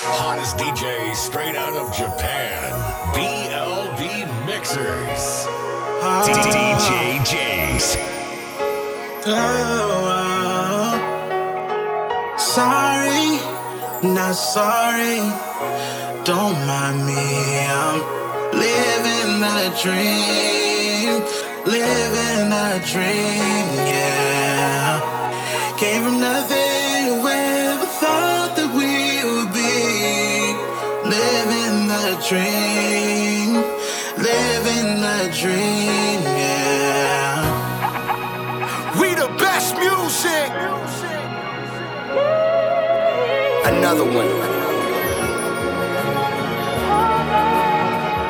Hottest DJ straight out of Japan. BLB Mixers. DJ Jays. Oh, sorry, not sorry. Don't mind me. I'm living that dream. Living that dream, yeah. Came from nothing, dream. Living that dream, yeah. We the best music. Another one.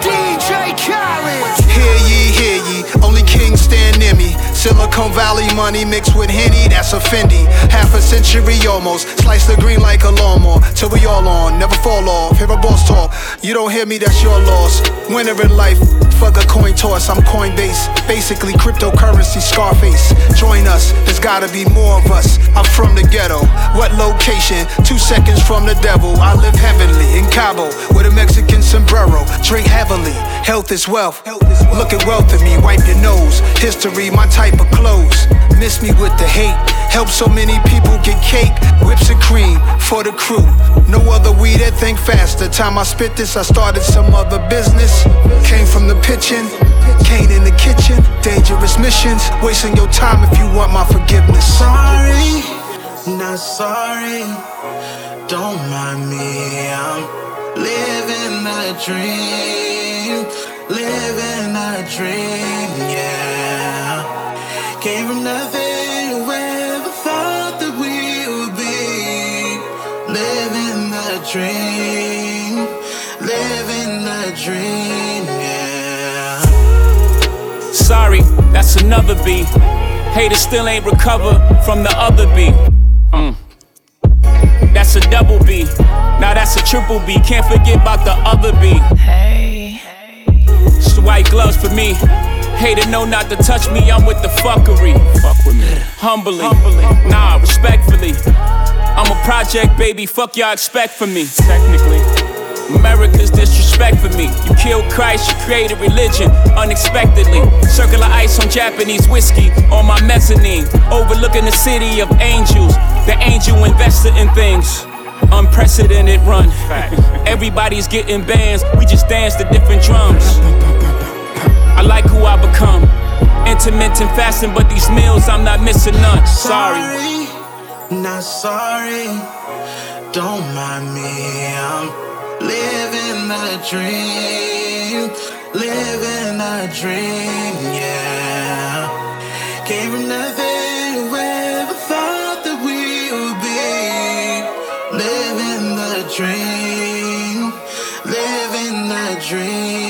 DJ Khaled. Hear ye, hear ye, only kings stand near me. Silicon Valley money mixed with Henny, that's a Fendi. Half a century almost, slice the green like a lawnmower. Till we all on, never fall off. Hear a boss talk, you don't hear me, that's your loss. Winner in life, fuck a coin toss, I'm Coinbase. Basically, cryptocurrency, Scarface. Join us, there's gotta be more of us. I'm from the ghetto, what location? Two seconds from the devil. I live heavenly in Cabo with a Mexican sombrero. Drink heavily, health is wealth. Look at wealth in me, wipe your nose. History, my type of clothes. Miss me with the hate. Help so many people get cake, whips and cream for the crew. No other weed that think faster. Time I spit this, I started some other business. Came from the pitching, Kane in the kitchen. Dangerous missions, wasting your time if you want my forgiveness. Sorry, not sorry. Don't mind me. I'm living that dream. Living that dream, Sorry, that's another B. Haters still ain't recovered from the other B. Mm. That's a double B. Now that's a triple B. Can't forget about the other B. Hey, It's the white gloves for me. Hater know not to touch me, I'm with the fuckery. Fuck with me. Humbly. Nah, respectfully. I'm a project, baby. Fuck y'all expect from me. Technically. America's disrespect for me. You killed Christ, you created religion unexpectedly. Circular ice on Japanese whiskey on my mezzanine. Overlooking the city of angels. The angel invested in things. Unprecedented run. Everybody's getting bands, we just dance to different drums. I like who I become. Intermittent fasting, but these meals I'm not missing none. Sorry. Sorry, not sorry. Don't mind me. I'm living that dream. Living that dream, yeah. Came from nothing, wherever thought that we would be. Living that dream. Living that dream,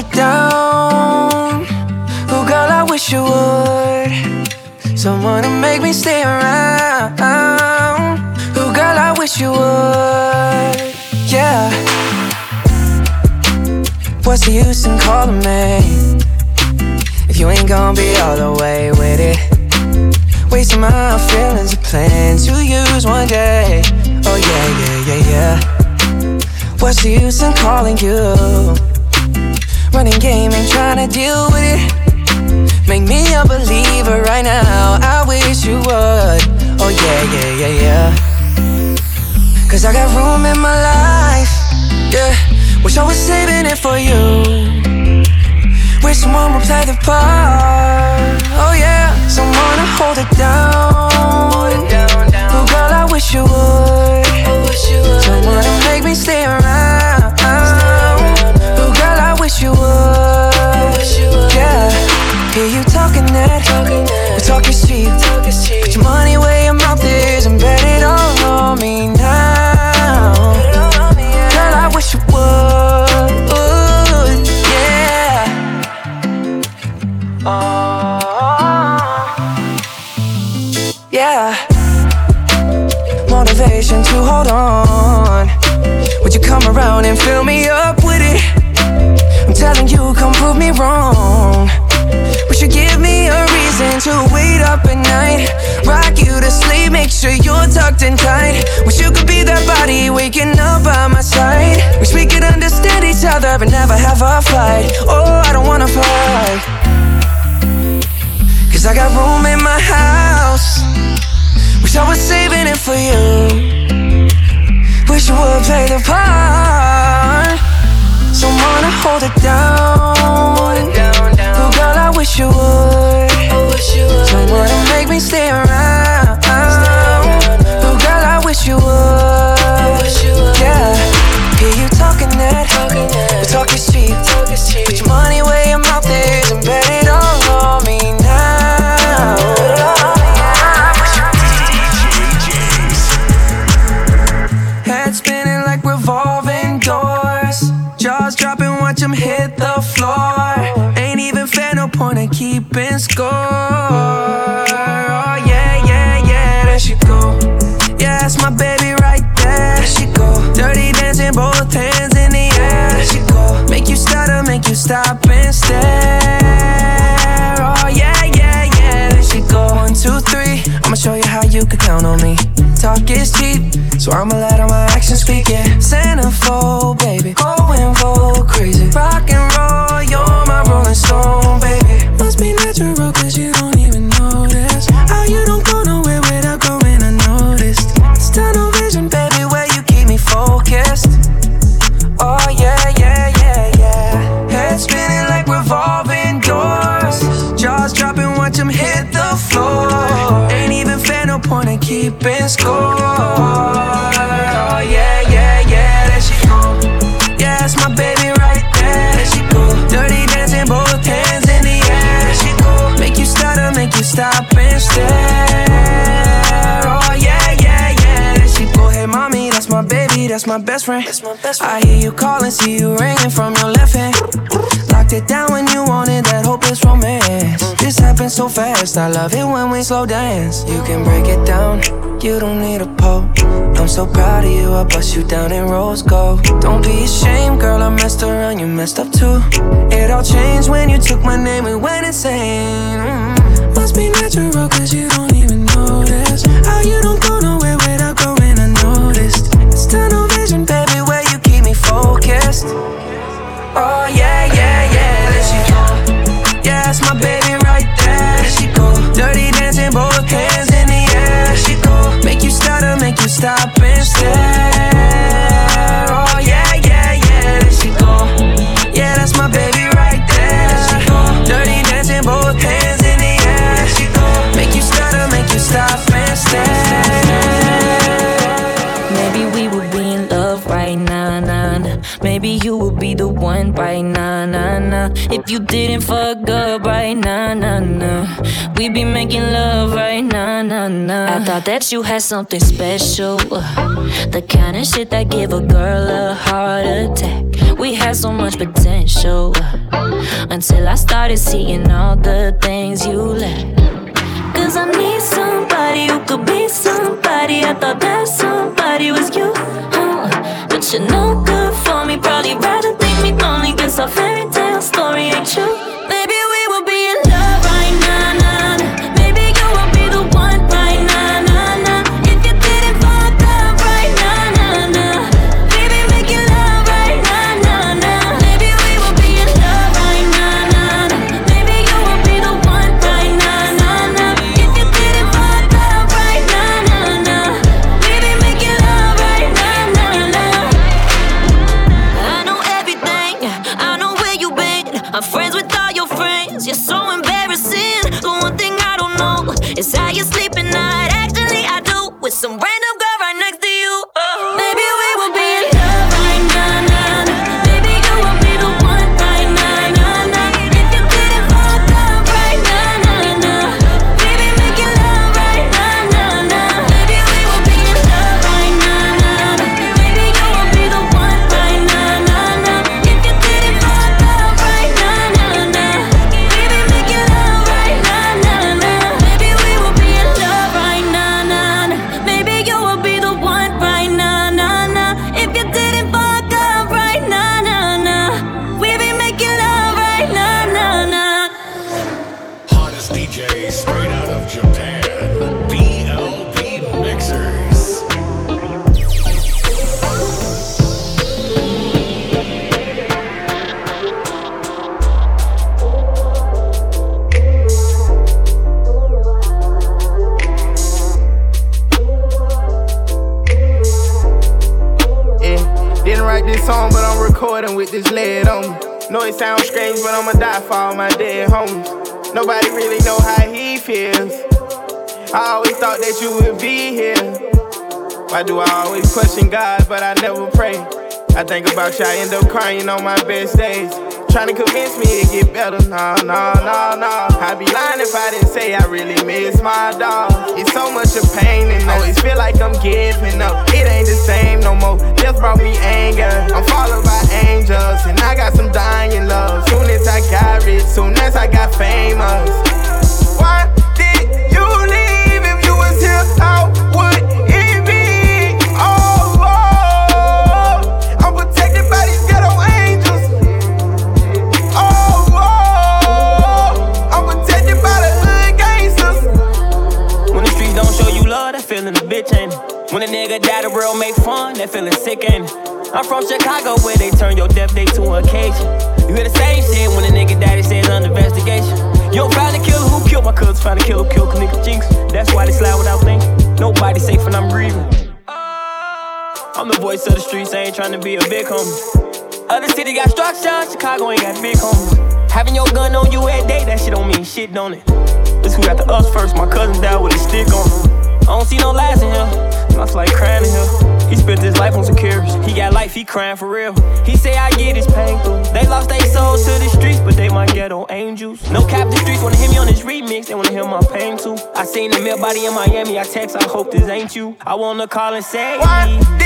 hold down. Oh, girl, I wish you would. Someone to make me stay around. Oh, girl, I wish you would. Yeah. What's the use in calling me? If you ain't gonna be all the way with it. Wasting my feelings and plan to use one day. Oh, yeah, yeah, yeah, yeah. What's the use in calling you? Running game and trying to deal with it. Make me a believer right now. I wish you would. Oh, yeah, yeah, yeah, yeah. Cause I got room in my life. Yeah. Wish I was saving it for you. Wish someone would play the part. Oh, yeah. Someone to hold it down. For you. Wish you would play the part. Someone to hold it down. Oh, girl, I wish you would. Someone to make me stay around. Count on me. Talk is cheap, so I'ma let all my best friend. My best friend. I hear you calling, see you ringing from your left hand. Locked it down when you wanted that hopeless romance. This happens so fast, I love it when we slow dance. You can break it down, you don't need a pole. I'm so proud of you, I bust you down in rose gold. Don't be ashamed, girl, I messed around, you messed up too. It all changed when you took my name, we went insane. Mm. Must be natural, cause you don't even notice. How you don't you didn't fuck up right nah nah nah. We be making love right nah nah nah. I thought that you had something special, the kind of shit that give a girl a heart attack. We had so much potential until I started seeing all the things you lack. Cause I need somebody who could be somebody. I thought that somebody was you. Uh, but you're no good for me. Probably rather think me lonely. Guess tale story ain't true. Think about you, I end up crying on my best days. Trying to convince me it get better, nah, nah, nah, nah. I'd be lying if I didn't say I really miss my dog. It's so much of pain and I always feel like I'm giving up. It ain't the same no more, just brought me anger. I'm followed by angels and I got some dying love. Soon as I got rich, soon as I got famous. He crying for real. He say I get his pain. They lost their souls to the streets, but they my ghetto angels. No cap, the streets wanna hear me on this remix. They wanna hear my pain too. I seen the mail body in Miami. I text, I hope this ain't you. I wanna call and say, Why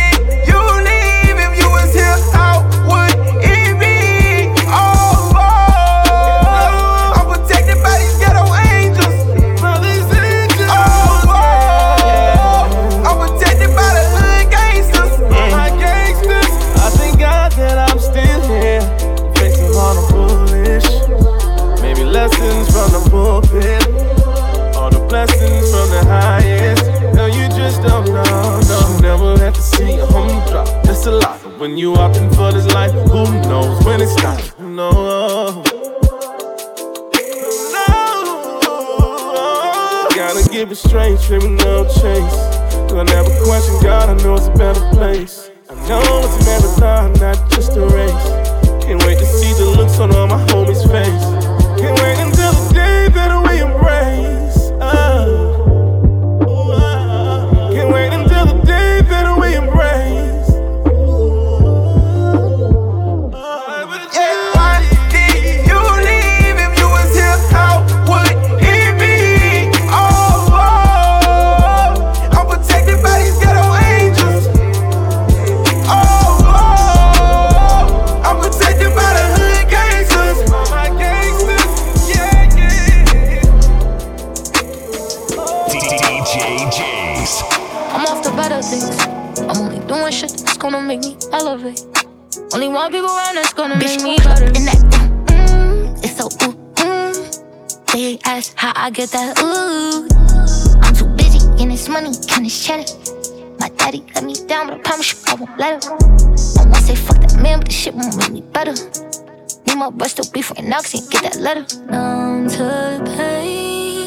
my breast to be for an oxy get that letter. Numb to the pain.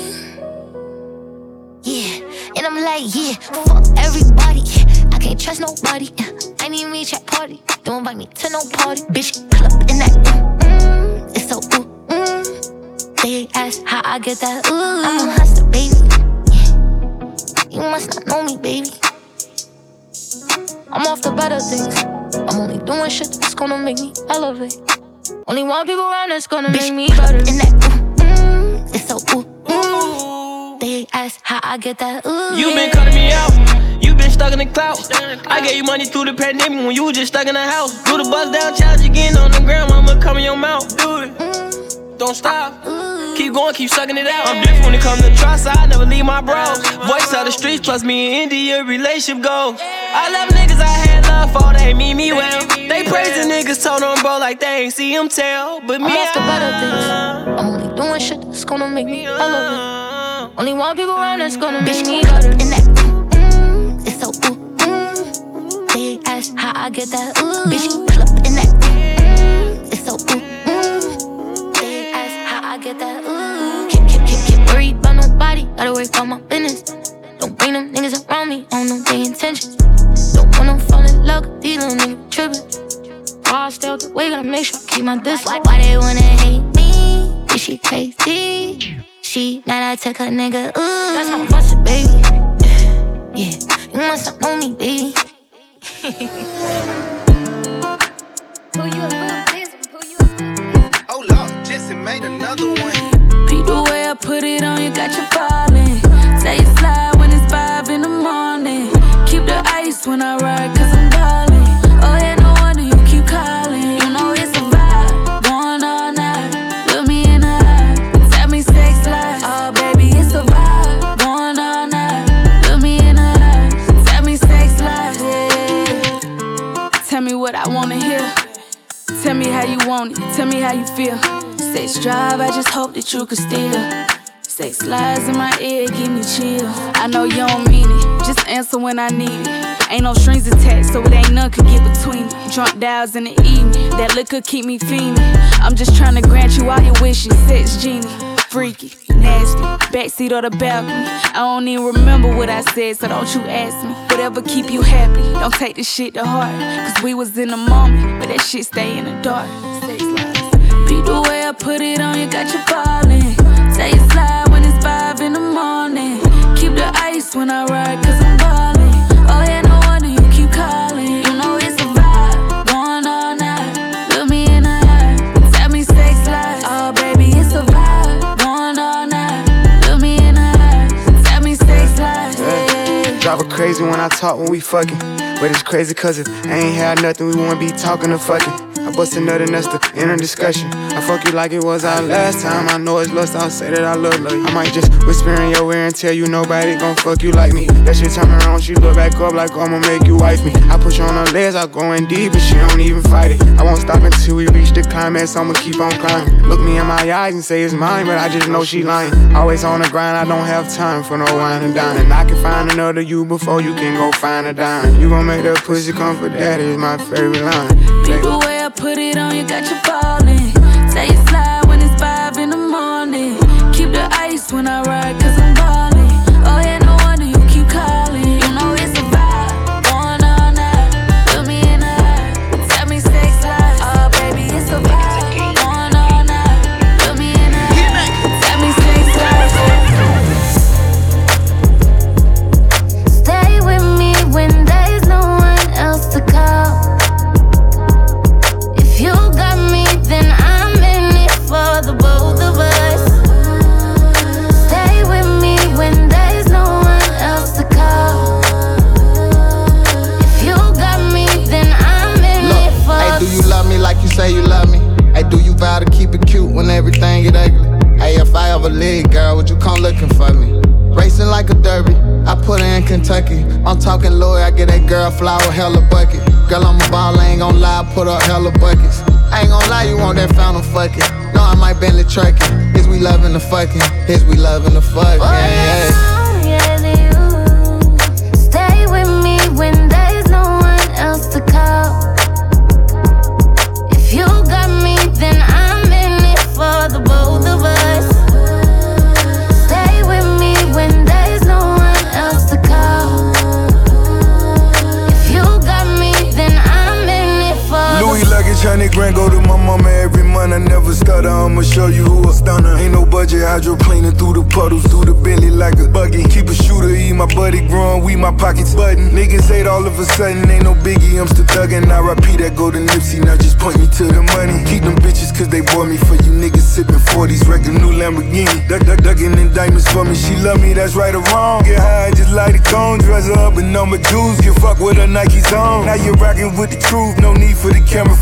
Yeah, and I'm like, yeah, fuck everybody. I can't trust nobody. I need me chat party. Don't invite me to no party. Bitch, pull up in that. Mm, it's so ooh, mm. They ask how I get that ooh. I'm a hustler, baby. Yeah. You must not know me, baby. I'm off the better things. I'm only doing shit that's gonna make me elevate. Only one people around that's gonna Bitch, make me better. In that ooh, mm, it's so ooh, ooh. They ask how I get that ooh. You been cutting me out. You been stuck in the cloud. I gave you money through the pandemic when you was just stuck in the house. Do the bust down challenge again on the ground. I'ma come in your mouth. Do it. Mm, Don't stop. Keep going, keep sucking it out. I'm different when it comes to trust. I never leave my bros. Voice out the streets, plus me and India relationship goals. I love niggas I had love for, they mean me well. They praising niggas, told them bro like they ain't see him tell. But me, I'm off the better things. I'm only doing shit that's gonna make me elevate. Only one people around that's gonna make me better. In that, mm, it's so ooh, mm. They ask how I get that ooh. Bitch, pull up in that, mm, it's so ooh, mm. They ask how I get that ooh. Keep, keep, keep, keep worried about nobody. Gotta worry about my business. Don't bring them niggas around me. I don't know their intentions. Don't wanna fall in love, cause these little niggas trippin'. Why I out the way, gotta make sure I keep my distance. Why, why they wanna hate me? Is she crazy? She mad I took her nigga, ooh. That's how I bust it, baby. Yeah, you must not know me, baby. Hold up, Jesse made another one. Beat the way I put it on you, got you falling. Say you slide when it's five in the morning. Keep the ice when I ride, cause want it, tell me how you feel. Sex drive, I just hope that you could steal. Sex lies in my ear, give me chill. I know you don't mean it, just answer when I need it. Ain't no strings attached, so it ain't none could get between it. Drunk dials in the evening, that liquor keep me fiending. I'm just trying to grant you all your wishes, sex genie. Freaky, nasty, backseat or the balcony. I don't even remember what I said, so don't you ask me. Whatever keep you happy, don't take this shit to heart. Cause we was in the moment, but that shit stay in the dark. Lies. The way I put it on you, got you falling. Say you slide when it's five in the morning. Keep the ice when I ride, cause I'm ballin'. Oh yeah, no wonder you keep calling. You know it's a vibe, going all night. Look me in the eye, tell me sex life. Oh baby, it's a vibe, going all night. Look me in the eye, tell me sex life. Yeah. Drive her crazy when I talk when we fucking. But it's crazy cause if I ain't had nothing, we wouldn't be talking or fucking. Bust a nut and that's the inner discussion. I fuck you like it was our last time. I know it's lust, I'll say that I love you. I might just whisper in your ear and tell you nobody gon' fuck you like me. That shit turn around, she look back up like I'ma make you wife me. I push on her legs, I go in deep, but she don't even fight it. I won't stop until we reach the climax, I'ma keep on climbing. Look me in my eyes and say it's mine, but I just know she lying. Always on the grind, I don't have time for no wine and dine. And I can find another you before you can go find a dime. You gon' make that pussy come for daddy is my favorite line. Beat the way I put it on you, got your falling. Rockin' with the truth, no need for the camera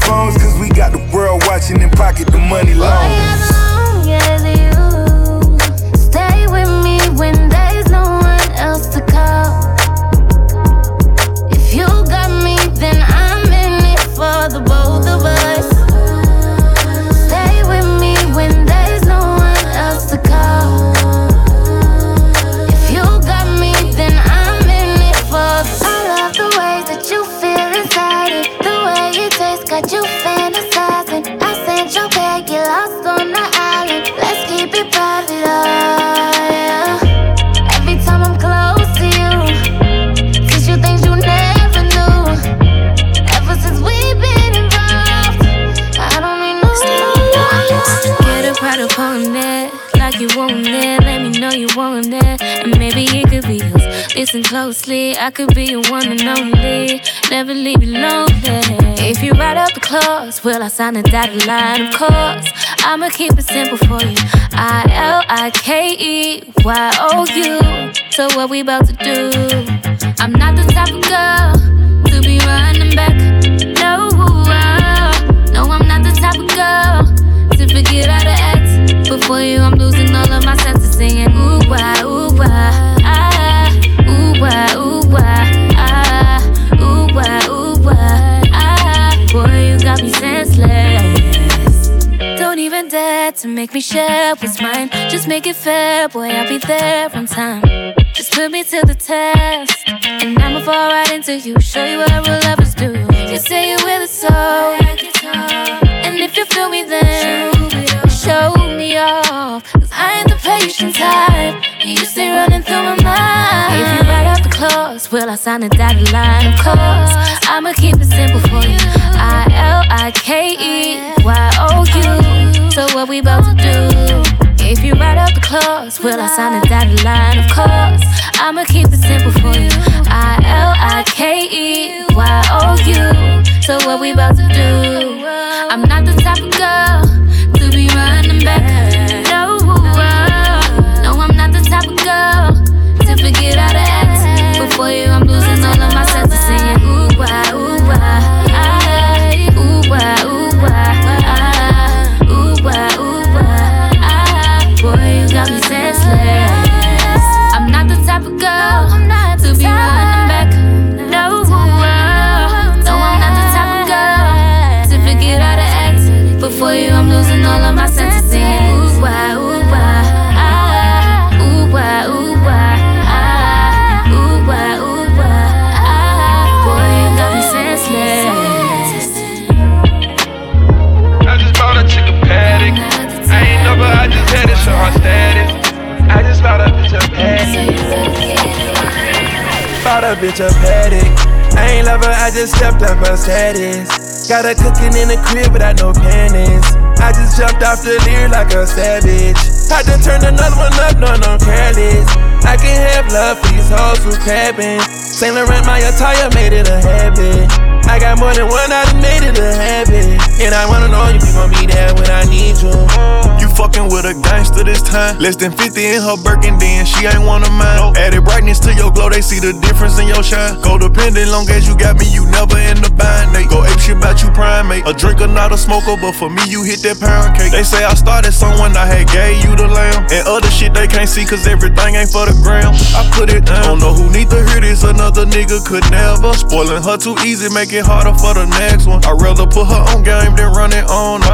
could be your one and only. Never leave you lonely. If you write up the clause, will I sign a dotted line? Of course, I'ma keep it simple for you. I L I K E Y O U. So what we about to do? I'm not the type of girl to be running back. No, uh, no, I'm not the type of girl to forget how to act. Before you, I'm losing all of my senses, singing ooh wah, ooh wah, make me share what's mine. Just make it fair, boy, I'll be there on time. Just put me to the test, and I'ma fall right into you. Show you what real lovers do. You say you're with a soul, you stay running through my mind. If you write up the clause, will I sign a dotted line? Of course, I'ma keep it simple for you. I L I K E Y O U. So what we about to do? If you write up the clause, will I sign a dotted line? Of course, I'ma keep it simple for you. I L I K E Y O U. So what we about to do? I'm not the type of girl to be running back. Bitch a paddock. I ain't love her, I just stepped up her status. Got her cooking in the crib without no panties. I just jumped off the leer like a savage. I done turned another one up, no, no careless. I can have love for these hoes who crabbing. Saint Laurent, my attire made it a habit. I got more than one, I made it a habit. And I wanna know you gon' be there when I need you. You fucking with a gangster this time. Less than 50 in her Birkin, then she ain't one of mine. Brightness to your glow, they see the difference in your shine. Codependent, long as you got me, you never in the bind. They go ape shit about you primate. A drinker, not a smoker, but for me, you hit that pound cake. They say I started someone, I had gave you the lamb. And other shit they can't see, cause everything ain't for the gram. I put it down. Don't know who need to hear this, another nigga could never. Spoiling her too easy, make it harder for the next one. I'd rather put her on game than run it on.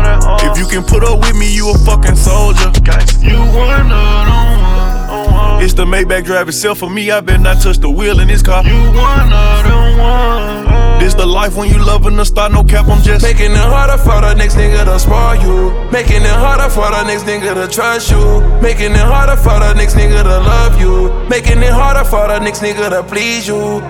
If you can put up with me, you a fucking soldier. You one of them It's the Maybach drive itself for me. I bet not touch the wheel in this car. You one of them ones. This the life when you loving the start, no cap. I'm just making it harder for the next nigga to spoil you. Making it harder for the next nigga to trust you. Making it harder for the next nigga to love you. Making it harder for the next nigga to please you.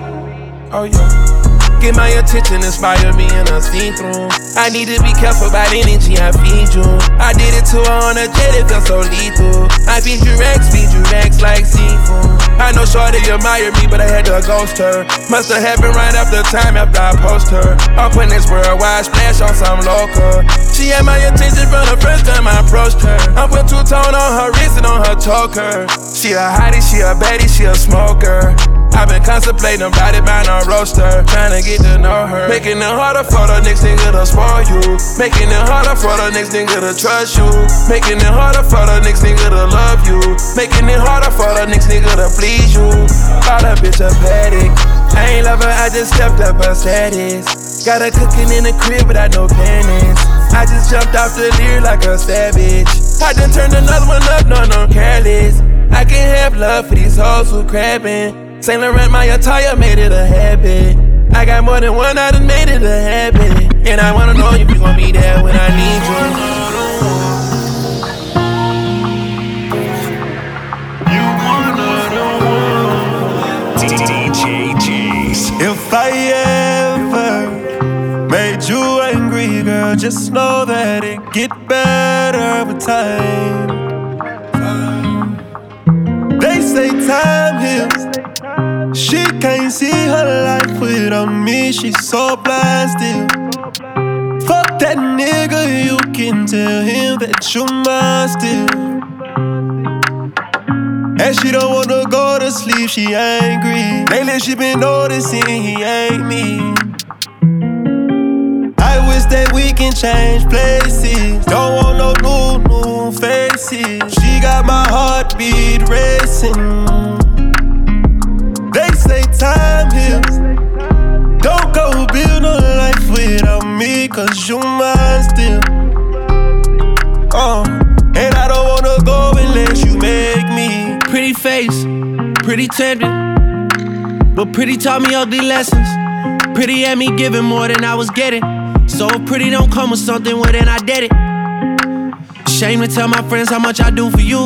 Oh yeah. Get my attention, inspire me in a see through. I need to be careful about energy I feed you. I did it to her on a jet, it felt so lethal. I feed you Rex, feed you Rex like seafood. I know Shorty admire me, but I had to ghost her. Must have happened right after time after I post her. Up in this worldwide splash on some local. She had my attention from the first time I approached her. I put two tone on her wrist and on her choker. She a hottie, she a baddie, she a smoker. I've been contemplating about it by no roaster. Trying to get to know her. Making it harder for the next nigga to spoil you. Making it harder for the next nigga to trust you. Making it harder for the next nigga to love you. Making it harder for the next nigga to please you. Call a bitch a paddock. I ain't love her, I just stepped up her status. Got her cooking in the crib without no panties. I just jumped off the deer like a savage. I done turned another one up, no, no, careless. I can't have love for these hoes who crabbing. Saint Laurent, my attire made it a habit. I got more than one, I done made it a habit. And I wanna know if you gon' be there when I need you. You wanna know. DJ Jace. If I ever made you angry, girl, just know that it get better with time. They say time heals. She can't see her life without me, she's so blasted. Fuck that nigga, you can tell him that you mine still. And she don't wanna go to sleep, she angry. Lately she been noticing he ain't me. I wish that we can change places. Don't want no new, new faces. She got my heartbeat racing say time heals. Don't go build a life without me, cause you mine still. Uh, and I don't wanna go unless you make me. Pretty face, pretty tender. But pretty taught me ugly lessons. Pretty had me giving more than I was getting. So if pretty don't come with something, well then I did it. Shame to tell my friends how much I do for you.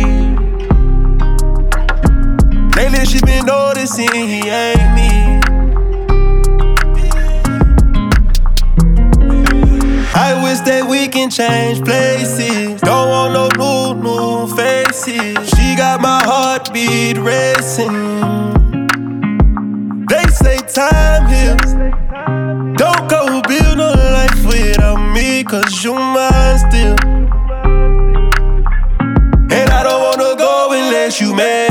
Lately she been noticing he ain't me. I wish that we can change places. Don't want no new, new faces. She got my heartbeat racing. They say time heals. Don't go build no life without me, cause you mine still. And I don't wanna go unless you make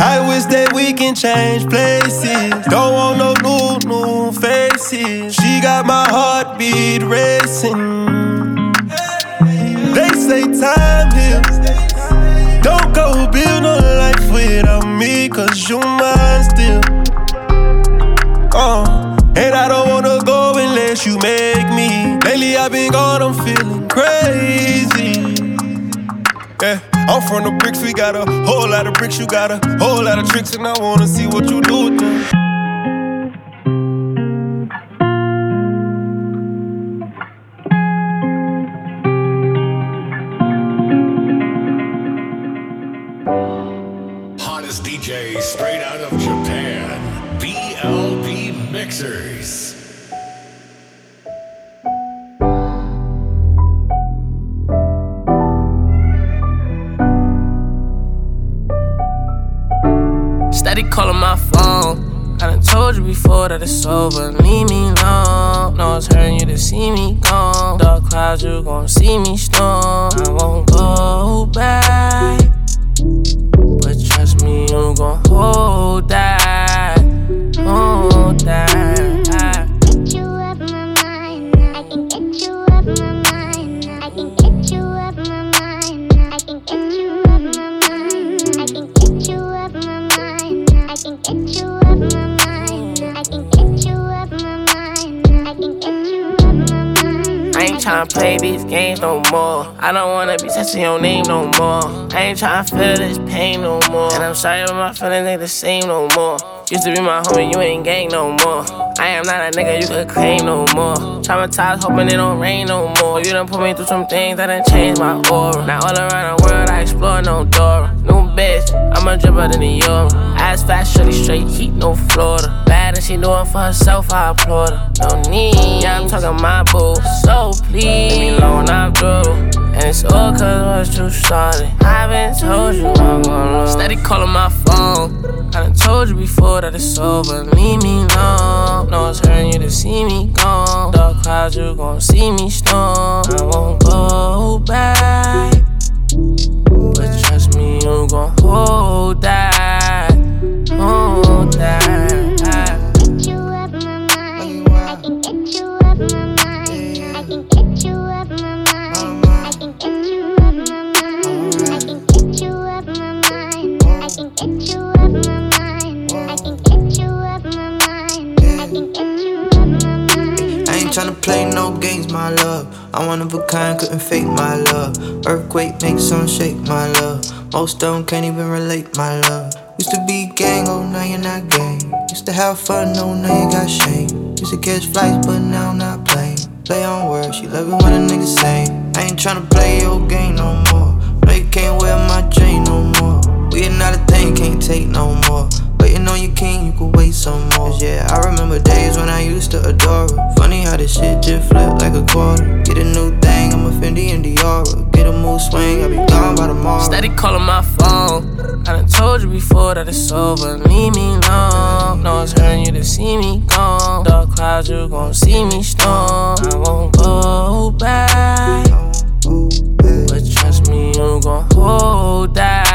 I wish that we can change places. Don't want no new, new faces. She got my heartbeat racing. They say time heals. Don't go build no life without me, cause you mine still. Uh, and I don't wanna go unless you make me. Lately I've been gone, I'm feeling crazy. Yeah, I'm from the bricks, we got a whole lot of bricks, you got a whole lot of tricks, and I wanna see what you do with them. DJ straight out of Japan. BLB Mixers. Before that it's over. Leave me alone. No, it's hurting you to see me gone. Dark clouds, you gon' see me storm. I won't go back. But trust me, you gon' hold that. Tryna play these games no more. I don't wanna be touching your name no more. I ain't tryna feel this pain no more. And I'm sorry, but my feelings ain't the same no more. Used to be my homie, you ain't gang no more. I am not a nigga you could claim no more. Traumatized, hoping it don't rain no more. You done put me through some things that done changed my aura. Now all around the world, I explore no door. New bitch, I'm a dripper than the euro. Ass fast, shorty straight heat, no Florida. Bad and she doing for herself, I applaud her. No need, yeah, I'm talking my boo. So please, leave me alone, I'm through. And it's all cause what you started. I've been told you I'm gonna lose. Steady calling my phone. I done told you before that it's over. Leave me alone. No, it's hurting you to see me gone. Dark clouds, you gon' see me storm. I won't go back. But trust me, you gon' hold that. Hold that. My love. I'm one of a kind, couldn't fake my love. Earthquake makes some shake, my love. Most them can't even relate, my love. Used to be gang, oh now you're not gang. Used to have fun, oh now you got shame. Used to catch flights, but now I'm not playing. Play on words, she love it when a nigga say. I ain't tryna play your game no more. No, you can't wear my chain no more. We not a thing, can't take no more. On you, king, you could wait some more. Yeah, I remember days when I used to adore her. Funny how this shit just flipped like a quarter. Get a new thing, I'm a Fendi and Diora. Get a mood swing, I'll be gone by tomorrow. Steady calling my phone. I done told you before that it's over. Leave me alone. No one's hurting you to see me gone. Dark clouds, you gon' see me storm. I won't go back. But trust me, you gon' hold that.